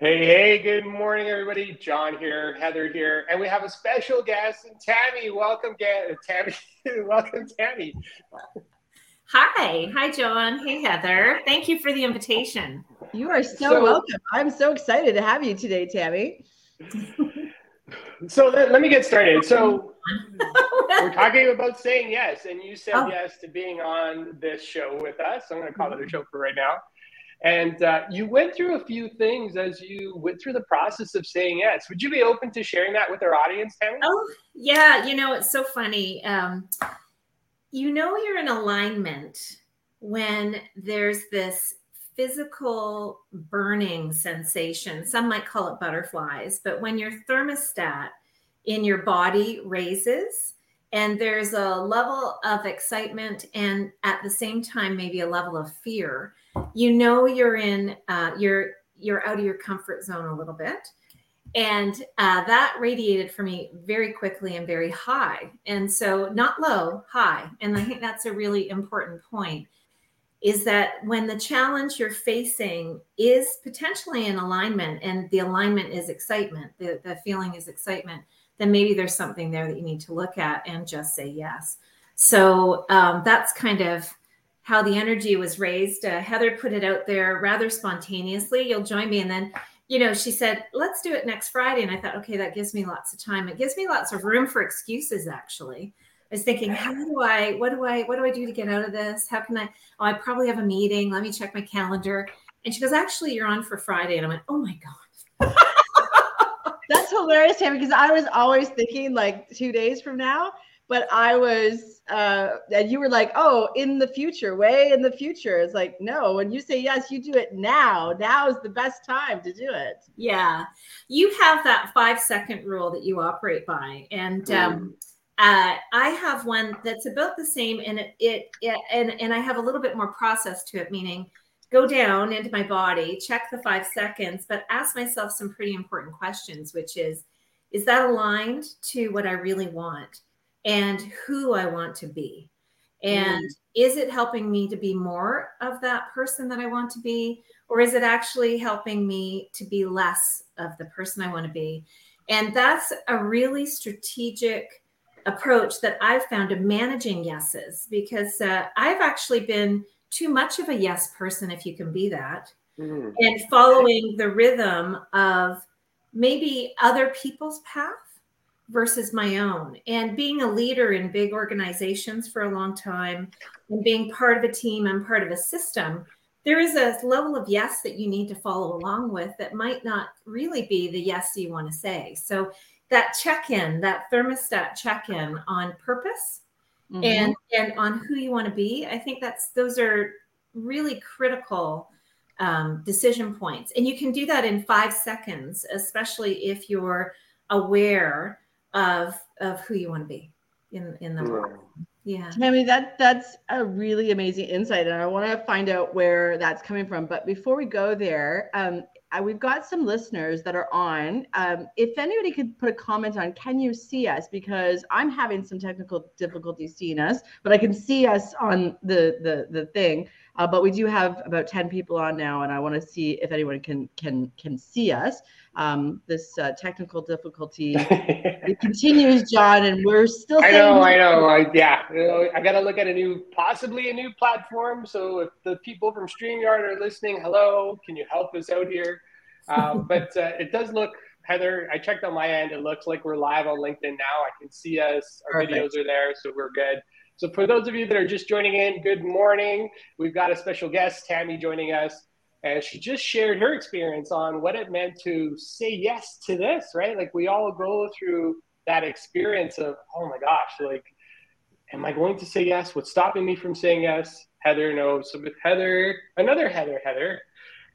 Hey, hey, good morning, everybody. John here, Heather here, and we have a special guest, and Tammy. Welcome, uh, Tammy. welcome, Tammy. Hi. Hi, John. Hey, Heather. Thank you for the invitation. You are so, so welcome. I'm so excited to have you today, Tammy. so let, let me get started. So we're talking about saying yes, and you said oh. yes to being on this show with us. I'm going to call it a show for right now. And uh, you went through a few things as you went through the process of saying yes. Would you be open to sharing that with our audience, Tammy? Oh, yeah. You know, it's so funny. Um, you know, you're in alignment when there's this physical burning sensation. Some might call it butterflies, but when your thermostat in your body raises and there's a level of excitement and at the same time maybe a level of fear, you know you're in uh, you're you're out of your comfort zone a little bit. And uh, that radiated for me very quickly and very high. And so not low high. And i think that's a really important point is that when the challenge you're facing is potentially in alignment and the alignment is excitement the, the feeling is excitement then maybe there's something there that you need to look at and just say yes. So um, that's kind of how the energy was raised. Uh, Heather put it out there rather spontaneously. You'll join me. And then, you know, she said, let's do it next Friday. And I thought, okay, that gives me lots of time. It gives me lots of room for excuses, actually. I was thinking, how do I, what do I, what do I do to get out of this? How can I, oh, I probably have a meeting. Let me check my calendar. And she goes, actually, you're on for Friday. And I went, oh my God. That's hilarious, Tammy, because I was always thinking like two days from now but I was, uh, and you were like, oh, in the future, way in the future. It's like, no, when you say yes, you do it now. Now is the best time to do it. Yeah. You have that five second rule that you operate by. And, um, uh, I have one that's about the same, and it, it, it and and I have a little bit more process to it, meaning go down into my body, check the five seconds, but ask myself some pretty important questions, which is, is that aligned to what I really want? And who I want to be. And mm. is it helping me to be more of that person that I want to be? Or is it actually helping me to be less of the person I want to be? And that's a really strategic approach that I've found to managing yeses because uh, I've actually been too much of a yes person, if you can be that, mm. and following the rhythm of maybe other people's path versus my own. And being a leader in big organizations for a long time and being part of a team and part of a system, there is a level of yes that you need to follow along with that might not really be the yes you want to say. So that check-in, that thermostat check-in on purpose mm-hmm. and and on who you want to be, I think that's those are really critical um, decision points. And you can do that in five seconds, especially if you're aware of of who you want to be in in the world. Yeah. Tammy, that that's a really amazing insight, and I want to find out where that's coming from. But before we go there, um, I, we've got some listeners that are on. Um, if anybody could put a comment on, can you see us? Because I'm having some technical difficulties seeing us, but I can see us on the the the thing. Uh, but we do have about ten people on now, and I want to see if anyone can can can see us um, this uh, technical difficulty. it continues, John, and we're still. I know, I know. I, yeah, you know, I got to look at a new, possibly a new platform. So if the people from StreamYard are listening, hello, can you help us out here? Um, but uh, it does look, Heather. I checked on my end. It looks like we're live on LinkedIn now. I can see us. Our Perfect. videos are there, so we're good. So for those of you that are just joining in, good morning. We've got a special guest, Tammy, joining us and she just shared her experience on what it meant to say yes to this right? Like we all go through that experience of oh my gosh like am i going to say yes? What's stopping me from saying yes? Heather knows. So with heather another heather heather.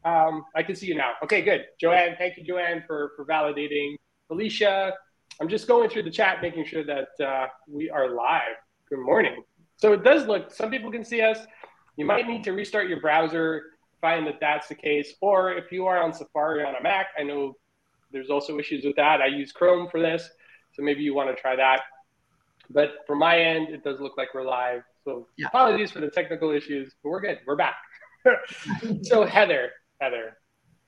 Um, i can see you now. Okay good. Joanne thank you joanne for for validating. Alicia i'm just going through the chat making sure that uh, we are live good morning so it does look some people can see us you might need to restart your browser find that that's the case. Or if you are on Safari on a Mac, I know there's also issues with that. I use Chrome for this, so maybe you want to try that. But from my end, it does look like we're live. So yeah. apologies for the technical issues, but we're good. We're back. so Heather, Heather,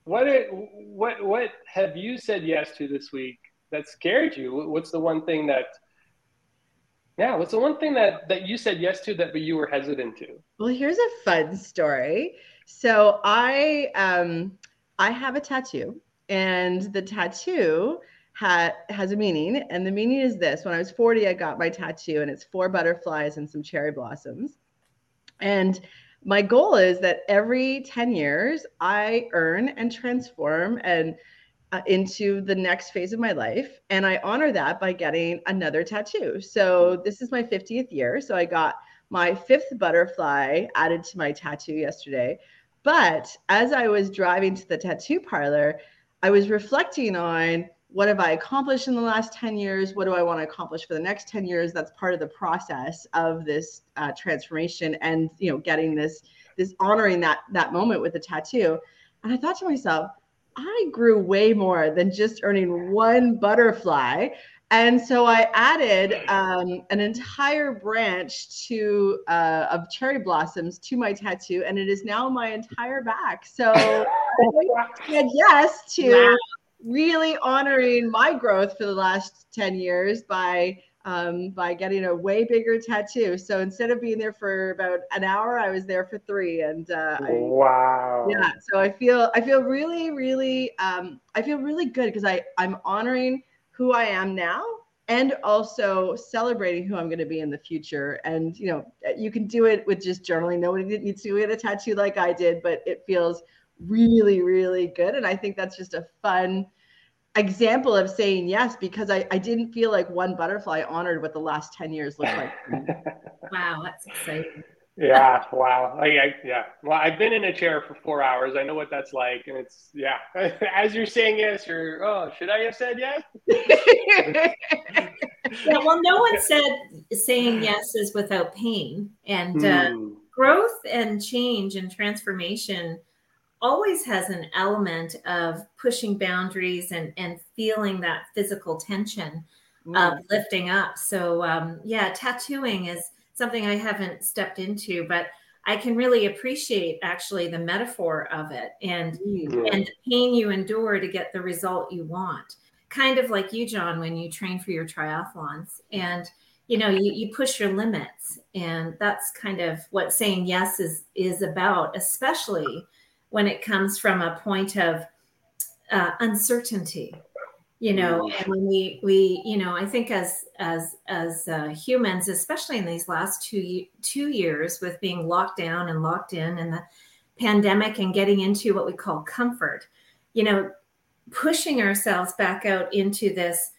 what what what have you said yes to this week that scared you? What's the one thing that yeah, what's the one thing that that you said yes to that but you were hesitant to? Well, here's a fun story. So I um I have a tattoo and the tattoo ha- has a meaning and the meaning is this. When I was 40 I got my tattoo and it's four butterflies and some cherry blossoms. And my goal is that every 10 years I earn and transform and uh, into the next phase of my life and I honor that by getting another tattoo. So this is my 50th year. So I got my fifth butterfly added to my tattoo yesterday. But as I was driving to the tattoo parlor, I was reflecting on what have I accomplished in the last 10 years? What do I want to accomplish for the next 10 years? That's part of the process of this uh, transformation and, you know, getting this, this honoring that, that moment with the tattoo. And I thought to myself, I grew way more than just earning one butterfly. And so I added um, an entire branch to uh, of cherry blossoms to my tattoo, and it is now my entire back. So I said yes to wow. really honoring my growth for the last ten years by um, by getting a way bigger tattoo. So instead of being there for about an hour, I was there for three. And uh, I, wow, yeah. So I feel I feel really really um, I feel really good because I I'm honoring who I am now and also celebrating who I'm going to be in the future. And you know, you can do it with just journaling. Nobody needs to get a tattoo like I did, but it feels really, really good. And I think that's just a fun example of saying yes because I, I didn't feel like one butterfly honored what the last 10 years looked like. wow, that's exciting. Yeah wow. I, I, yeah. Well i've been in a chair for four hours. I know what that's like and it's yeah. As you're saying yes you're oh should i have said yes? Yeah well no one said saying yes is without pain and uh, mm. growth and change and transformation always has an element of pushing boundaries and and feeling that physical tension mm. of lifting up so um, yeah tattooing is something I haven't stepped into, but I can really appreciate actually the metaphor of it and mm-hmm. and the pain you endure to get the result you want. Kind of like you, John, when you train for your triathlons. And you know, you, you push your limits. And that's kind of what saying yes is is about, especially when it comes from a point of uh, uncertainty you know? Mm. and when we we you know i think as as as uh, humans especially in these last two two years with being locked down and locked in and the pandemic and getting into what we call comfort you know pushing ourselves back out into this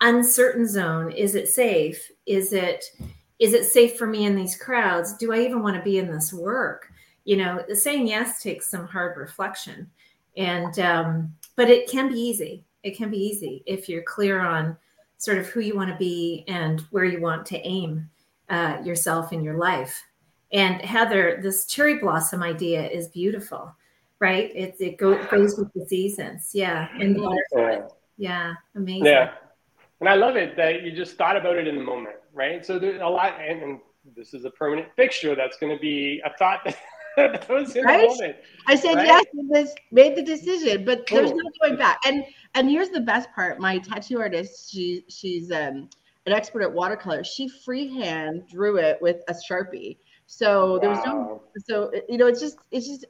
uncertain zone is it safe? Is it is it safe for me in these crowds? Do i even want to be in this work you know saying yes takes some hard reflection and um, but it can be easy it can be easy if you're clear on sort of who you want to be and where you want to aim uh, yourself in your life. And Heather, this cherry blossom idea is beautiful, right? It, it go, goes with the seasons. Yeah. And the Yeah. Amazing. Yeah. And I love it that you just thought about it in the moment, right? So there's a lot, and, and this is a permanent fixture that's going to be a thought that that was in right? the moment. I said right? yes, this made the decision, but there's no going back. And and here's the best part: my tattoo artist, she she's um, an expert at watercolor. She freehand drew it with a sharpie. So wow. there was no. So you know, it's just it's just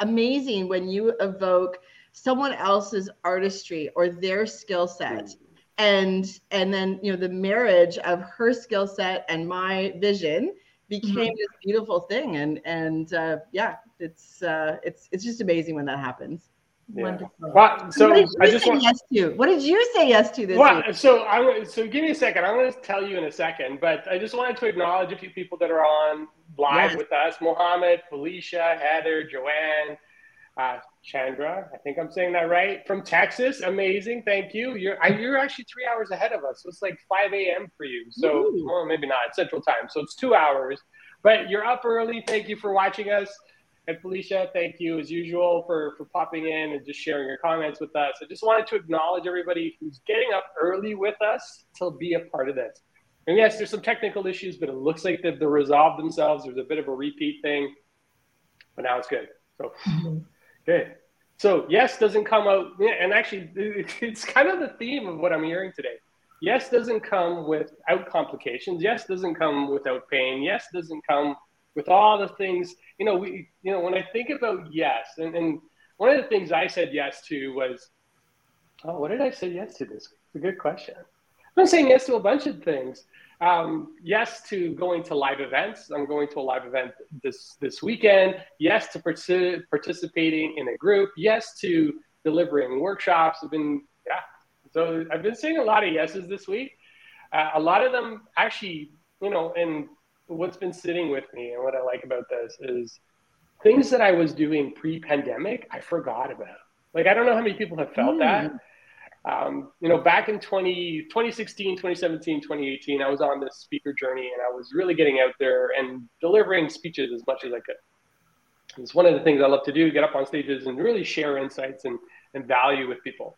amazing when you evoke someone else's artistry or their skill set. Mm. And and then you know the marriage of her skill set and my vision became mm-hmm. this beautiful thing and and uh, yeah it's uh, it's it's just amazing when that happens yeah. Wonderful. Well, so I just want yes to. What did you say yes to this well, week? So I so give me a second. I'm going to tell you in a second, but I just wanted to acknowledge a few people that are on live yes. with us: Mohammed, Felicia, Heather, Joanne, uh, Chandra. I think I'm saying that right from Texas. Amazing, thank you. You're I, you're actually three hours ahead of us, so it's like 5 a.m. for you. So well, maybe not Central Time, so it's two hours. But you're up early. Thank you for watching us. And Felicia, thank you as usual for, for popping in and just sharing your comments with us. I just wanted to acknowledge everybody who's getting up early with us to be a part of this. And yes, there's some technical issues, but it looks like they've, they've resolved themselves. There's a bit of a repeat thing, but now it's good. So, mm-hmm. Good. so yes doesn't come out, and actually, it's kind of the theme of what I'm hearing today. Yes doesn't come without complications. Yes doesn't come without pain. Yes doesn't come with all the things. You know, we, you know, when I think about yes, and, and one of the things I said yes to was, oh, what did I say yes to this? It's a good question. I'm saying yes to a bunch of things. Um, yes to going to live events. I'm going to a live event this this weekend. Yes to partic- participating in a group. Yes to delivering workshops. I've been yeah. So I've been saying a lot of yeses this week. Uh, a lot of them actually, you know, and what's been sitting with me and what I like about this is things that I was doing pre-pandemic. I forgot about. Like I don't know how many people have felt mm. that um, you know, back in 20, 2016, 2017, 2018, I was on this speaker journey and I was really getting out there and delivering speeches as much as I could. It's one of the things I love to do, get up on stages and really share insights and, and value with people.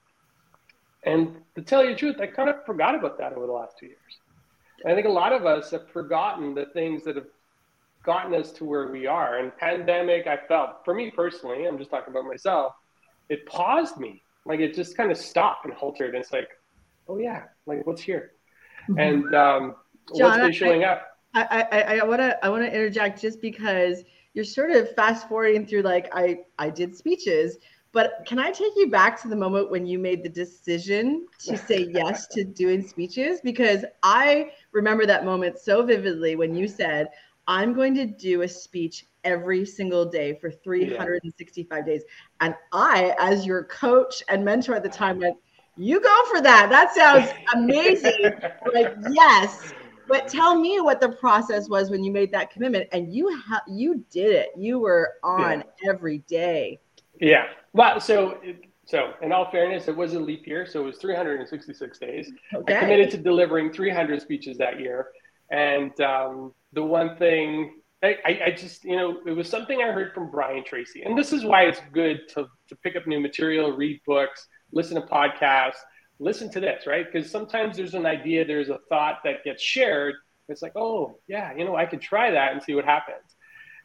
And to tell you the truth, I kind of forgot about that over the last two years. And I think a lot of us have forgotten the things that have gotten us to where we are. And pandemic, I felt, for me personally, I'm just talking about myself, it paused me like it just kind of stopped and halted. And it's like, oh yeah, like what's here? Mm-hmm. And um, John, what's showing I, up? I want to I want to interject just because you're sort of fast forwarding through like I I did speeches, but can I take you back to the moment when you made the decision to say yes to doing speeches? Because I remember that moment so vividly when you said, I'm going to do a speech every single day for 365 yeah. days. And I, as your coach and mentor at the time, went, You go for that. That sounds amazing. like, yes. But tell me what the process was when you made that commitment. And you ha- you did it. You were on yeah. every day. Yeah. Well, so so in all fairness, it was a leap year, so it was 366 days. Okay. I committed to delivering 300 speeches that year, and um, the one thing I, I, just, you know, it was something I heard from Brian Tracy. And this is why it's good to, to pick up new material, read books, listen to podcasts, listen to this, right? Because sometimes there's an idea, there's a thought that gets shared. It's like, oh, yeah, you know, I could try that and see what happens.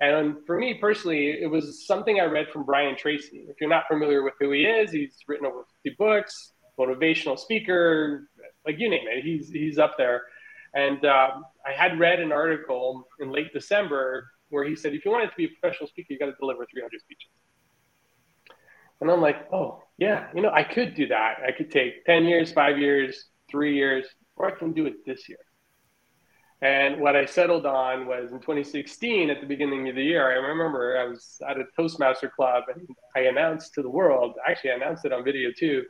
And for me personally, it was something I read from Brian Tracy. If you're not familiar with who he is, he's written over 50 books, motivational speaker, like you name it, he's, he's up there. And um, I had read an article in late December where he said, if you wanted to be a professional speaker, you got to deliver 300 speeches. And I'm like, oh, yeah, you know, I could do that. I could take 10 years, five years, three years, or I can do it this year. And what I settled on was in 2016, at the beginning of the year, I remember I was at a Toastmaster club and I announced to the world, actually, I announced it on video too.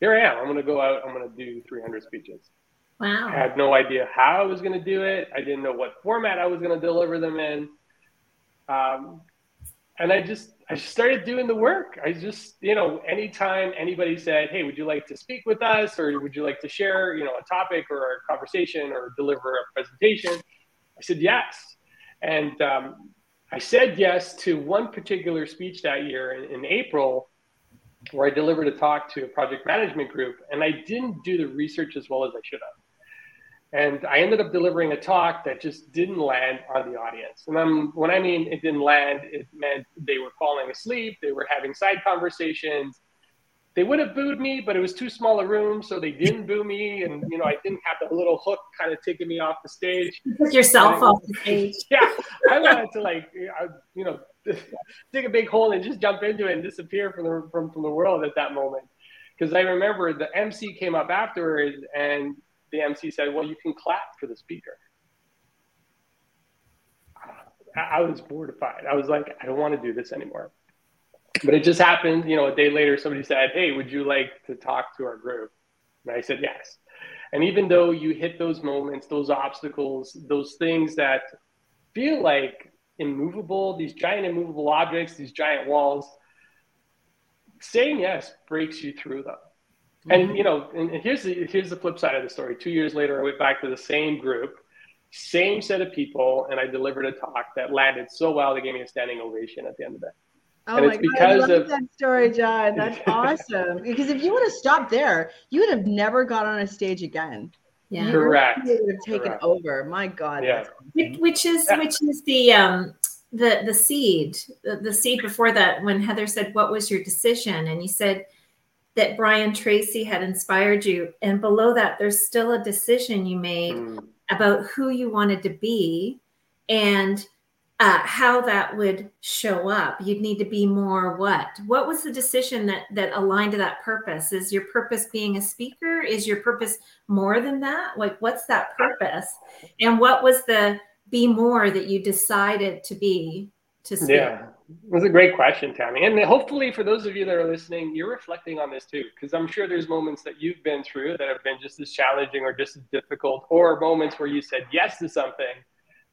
Here I am. I'm going to go out, I'm going to do 300 speeches. Wow. I had no idea how I was going to do it. I didn't know what format I was going to deliver them in. Um, and I just I started doing the work. I just, you know, anytime anybody said, "Hey, would you like to speak with us, or would you like to share, you know, a topic or a conversation or deliver a presentation?" I said yes, and um, I said yes to one particular speech that year in, in April, where I delivered a talk to a project management group, and I didn't do the research as well as I should have. And I ended up delivering a talk that just didn't land on the audience. And I'm, when I mean it didn't land, it meant they were falling asleep, they were having side conversations. They would have booed me, but it was too small a room, so they didn't boo me. And you know, I didn't have the little hook kind of taking me off the stage. You took yourself off the stage. Yeah, I wanted to like, you know, dig a big hole and just jump into it and disappear from the from, from the world at that moment. Because I remember the MC came up afterwards and the MC said, well, you can clap for the speaker. I was mortified. I was like, I don't want to do this anymore. But it just happened, you know, a day later, somebody said, Hey, would you like to talk to our group? And I said, Yes. And even though you hit those moments, those obstacles, those things that feel like immovable, these giant immovable objects, these giant walls, saying yes breaks you through them. And mm-hmm. you know, and here's the here's the flip side of the story. Two years later, I went back to the same group, same set of people, and I delivered a talk that landed so well they gave me a standing ovation at the end of it. Oh and my God, I love of, that story, John. That's awesome. Because if you would have stopped there, you would have never got on a stage again. Yeah. Correct. You would have taken Correct. over. My God. Yeah. Awesome. Which is yeah. which is the um the the seed, the, the seed before that, when Heather said, "What was your decision?" and you said that Brian Tracy had inspired you, and below that, there's still a decision you made mm. about who you wanted to be, and uh, how that would show up. You'd need to be more what? What was the decision that that aligned to that purpose? Is your purpose being a speaker? Is your purpose more than that? Like, what's that purpose? And what was the be more that you decided to be to speak? Yeah, was a great question, Tammy. And hopefully, for those of you that are listening, you're reflecting on this too, because I'm sure there's moments that you've been through that have been just as challenging or just as difficult, or moments where you said yes to something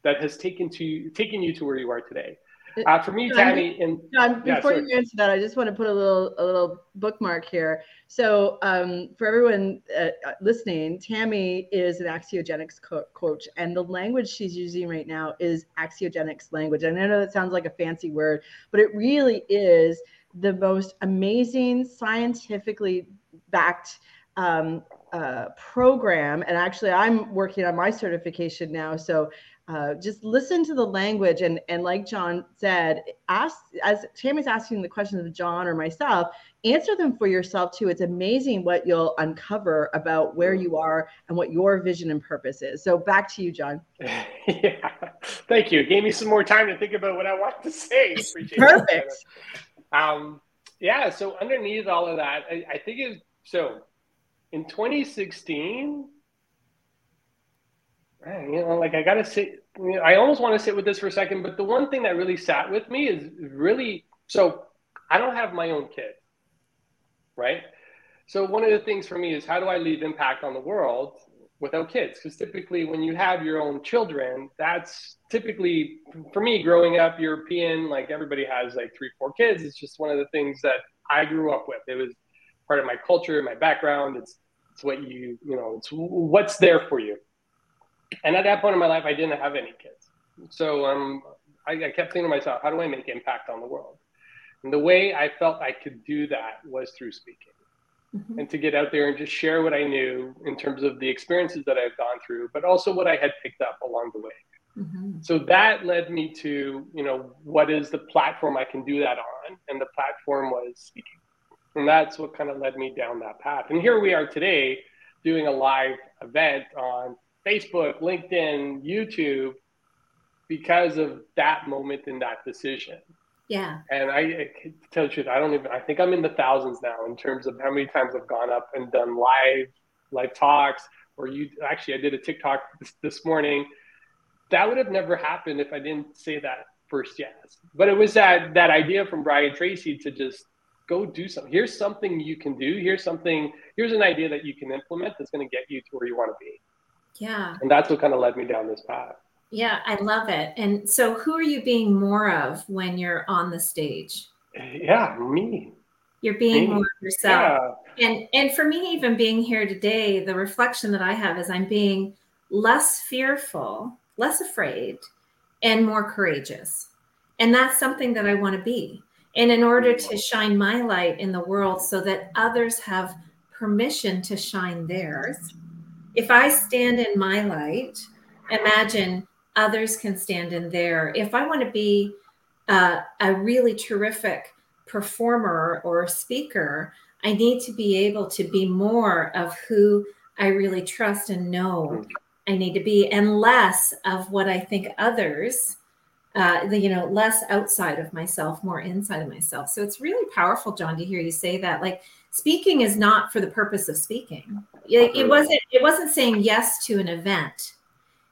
that has taken to taken you to where you are today. Uh, for me, Tammy, and John, before yeah, you answer that, I just want to put a little a little bookmark here. So, um, for everyone uh, uh listening, Tammy is an axiogenics co- coach, and the language she's using right now is axiogenics language. And I know that sounds like a fancy word, but it really is the most amazing, scientifically backed um, uh, program. And actually, I'm working on my certification now, so uh, just listen to the language and and like John said, ask as Tammy's asking the questions of John or myself, answer them for yourself too. It's amazing what you'll uncover about where you are and what your vision and purpose is. So back to you, John. yeah, thank you. It gave me some more time to think about what I want to say. Appreciate Perfect. Um, yeah. So underneath all of that, I, I think it. So in 2016 you know, like I gotta sit. You know, I almost want to sit with this for a second, but the one thing that really sat with me is really so. I don't have my own kid, right? So one of the things for me is how do I leave impact on the world without kids? Because typically, when you have your own children, that's typically for me growing up European. Like everybody has like three, four kids. It's just one of the things that I grew up with. It was part of my culture, my background. It's it's what you you know. It's what's there for you and at that point in my life, I didn't have any kids. So um, I, I kept thinking to myself, how do I make impact on the world? And the way I felt I could do that was through speaking. Mm-hmm. and to get out there and just share what I knew in terms of the experiences that I've gone through, but also what I had picked up along the way. Mm-hmm. So that led me to, you know, what is the platform I can do that on? And the platform was speaking. And that's what kind of led me down that path. And here we are today doing a live event on Facebook, LinkedIn, YouTube because of that moment in that decision. Yeah. And I, I tell the truth, I don't even, I think I'm in the thousands now in terms of how many times I've gone up and done live, live talks, or you actually, I did a TikTok this, this morning. That would have never happened if I didn't say that first yes. But it was that, that idea from Brian Tracy to just go do something. Here's something you can do. Here's something, here's an idea that you can implement that's going to get you to where you want to be. Yeah. And that's what kind of led me down this path. Yeah, I love it. And so, who are you being more of when you're on the stage? Yeah, me. You're being me. more yourself. Yeah. And and for me, even being here today, the reflection that I have is I'm being less fearful, less afraid, and more courageous. And that's something that I want to be. And in order to shine my light in the world so that others have permission to shine theirs, if I stand in my light, imagine others can stand in there. If I want to be uh, a really terrific performer or speaker, I need to be able to be more of who I really trust and know I need to be, and less of what I think others. Uh, the, you know, less outside of myself, more inside of myself. So it's really powerful, John, to hear you say that. Like speaking is not for the purpose of speaking. It, it wasn't. It wasn't saying yes to an event.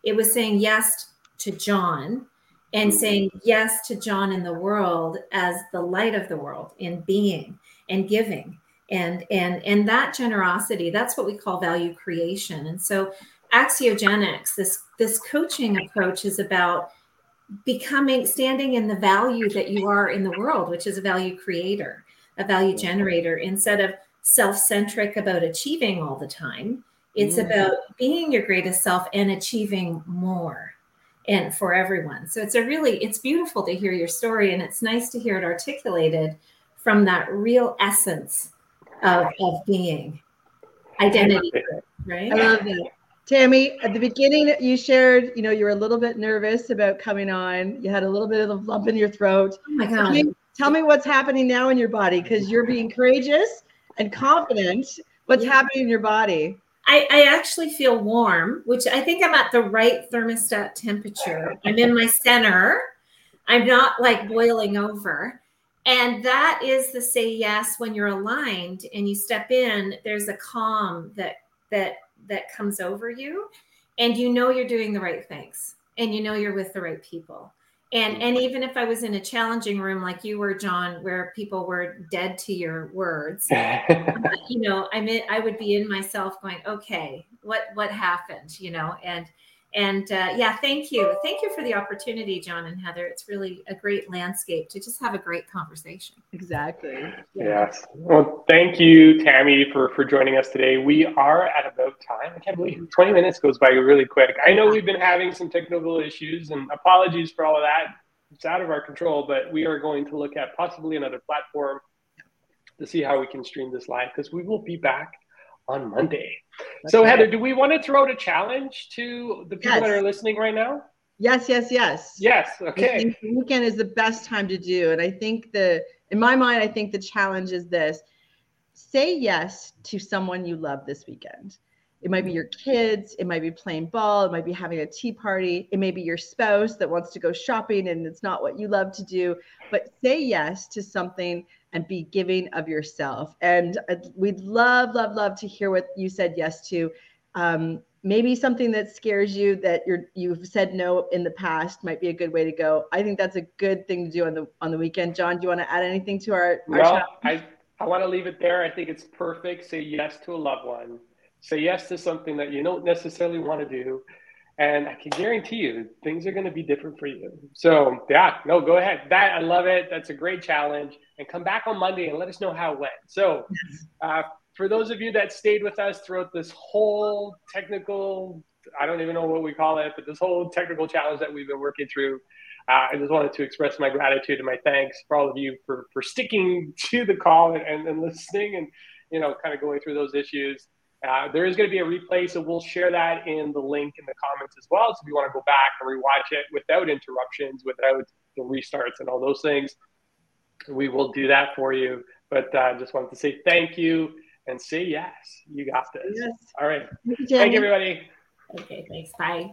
It was saying yes to John and saying yes to John in the world as the light of the world in being and giving and and and that generosity that's what we call value creation and so axiogenics this this coaching approach is about becoming standing in the value that you are in the world which is a value creator a value generator instead of self-centric about achieving all the time it's mm. about being your greatest self and achieving more and for everyone so it's a really it's beautiful to hear your story and it's nice to hear it articulated from that real essence of, of being identity right i love that Tammy, at the beginning, you shared, you know, you were a little bit nervous about coming on. You had a little bit of a lump in your throat. Oh my God. Tell me, tell me what's happening now in your body because you're being courageous and confident. What's yeah. happening in your body? I, I, actually feel warm, which I think I'm at the right thermostat temperature. I'm in my center. I'm not like boiling over. And that is the say yes when you're aligned and you step in, there's a calm that that that comes over you and you know you're doing the right things and you know you're with the right people and mm. and even if i was in a challenging room like you were john where people were dead to your words you know i mean i would be in myself going okay what what happened? You know and and uh, yeah, thank you. Thank you for the opportunity, John and Heather. It's really a great landscape to just have a great conversation. Exactly. Yeah. Yes. Well, thank you, Tammy, for, for joining us today. We are at about time. I can't believe 20 minutes goes by really quick. I know we've been having some technical issues and apologies for all of that. It's out of our control, but we are going to look at possibly another platform to see how we can stream this live because we will be back on Monday. That's so, right. Heather, do we want to throw out a challenge to the people yes. that are listening right now? Yes, yes, yes. Yes. Okay. the weekend is the best time to do. And I think the, in my mind, I think the challenge is this say yes to someone you love this weekend. It might be your kids, it might be playing ball, it might be having a tea party, it may be your spouse that wants to go shopping and it's not what you love to do. But say yes to something and be giving of yourself. And we'd love, love, love to hear what you said yes to. Um, maybe something that scares you that you're you've said no in the past might be a good way to go. I think that's a good thing to do on the on the weekend. John, do you want to add anything to our? our well, I I want to leave it there. I think it's perfect. Say yes to a loved one. Say yes to something that you don't necessarily want to do. And I can guarantee you things are going to be different for you. So, yeah, no, go ahead. That I love it. That's a great challenge. And come back on Monday and let us know how it went. So, uh, for those of you that stayed with us throughout this whole technical, I don't even know what we call it, but this whole technical challenge that we've been working through, uh, I just wanted to express my gratitude and my thanks for all of you for, for sticking to the call and, and, and listening and, you know, kind of going through those issues. Uh, there is going to be a replay, so we'll share that in the link in the comments as well. So if you want to go back and rewatch it without interruptions, without the restarts and all those things, we will do that for you. But I uh, just wanted to say thank you and say yes, you got this. Yes. All right. Thank you, everybody. Okay, thanks. Bye.